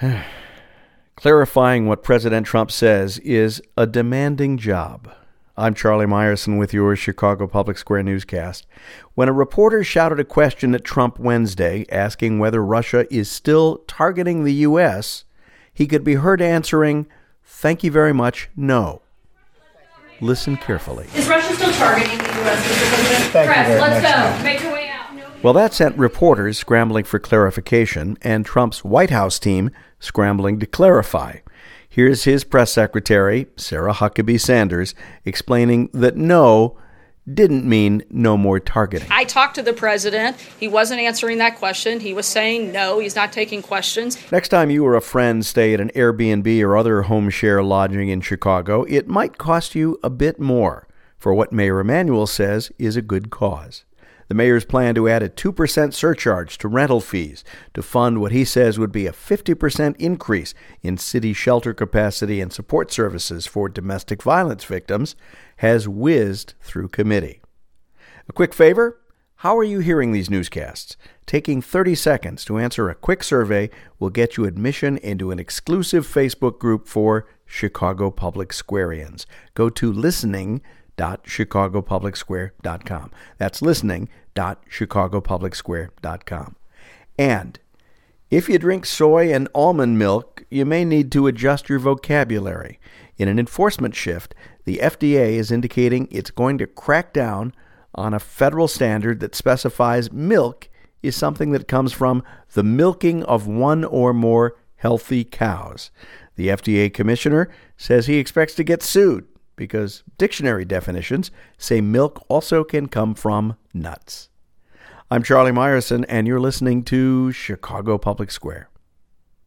Clarifying what President Trump says is a demanding job. I'm Charlie Meyerson with your Chicago Public Square newscast. When a reporter shouted a question at Trump Wednesday asking whether Russia is still targeting the U.S., he could be heard answering, Thank you very much, no. Listen carefully. Is Russia still targeting the U.S., Mr. President? Thank you Press, very let's much, go. ma'am. Make your way out. Well, that sent reporters scrambling for clarification and Trump's White House team scrambling to clarify. Here's his press secretary, Sarah Huckabee Sanders, explaining that no didn't mean no more targeting. I talked to the president. He wasn't answering that question. He was saying no, he's not taking questions. Next time you or a friend stay at an Airbnb or other home share lodging in Chicago, it might cost you a bit more for what Mayor Emanuel says is a good cause. The mayor's plan to add a 2% surcharge to rental fees to fund what he says would be a 50% increase in city shelter capacity and support services for domestic violence victims has whizzed through committee. A quick favor? How are you hearing these newscasts? Taking 30 seconds to answer a quick survey will get you admission into an exclusive Facebook group for Chicago Public Squareans. Go to listening.chicagopublicsquare.com. That's listening.chicagopublicsquare.com. And if you drink soy and almond milk, you may need to adjust your vocabulary. In an enforcement shift, the FDA is indicating it's going to crack down on a federal standard that specifies milk is something that comes from the milking of one or more healthy cows. The FDA commissioner says he expects to get sued because dictionary definitions say milk also can come from nuts. I'm Charlie Meyerson, and you're listening to Chicago Public Square.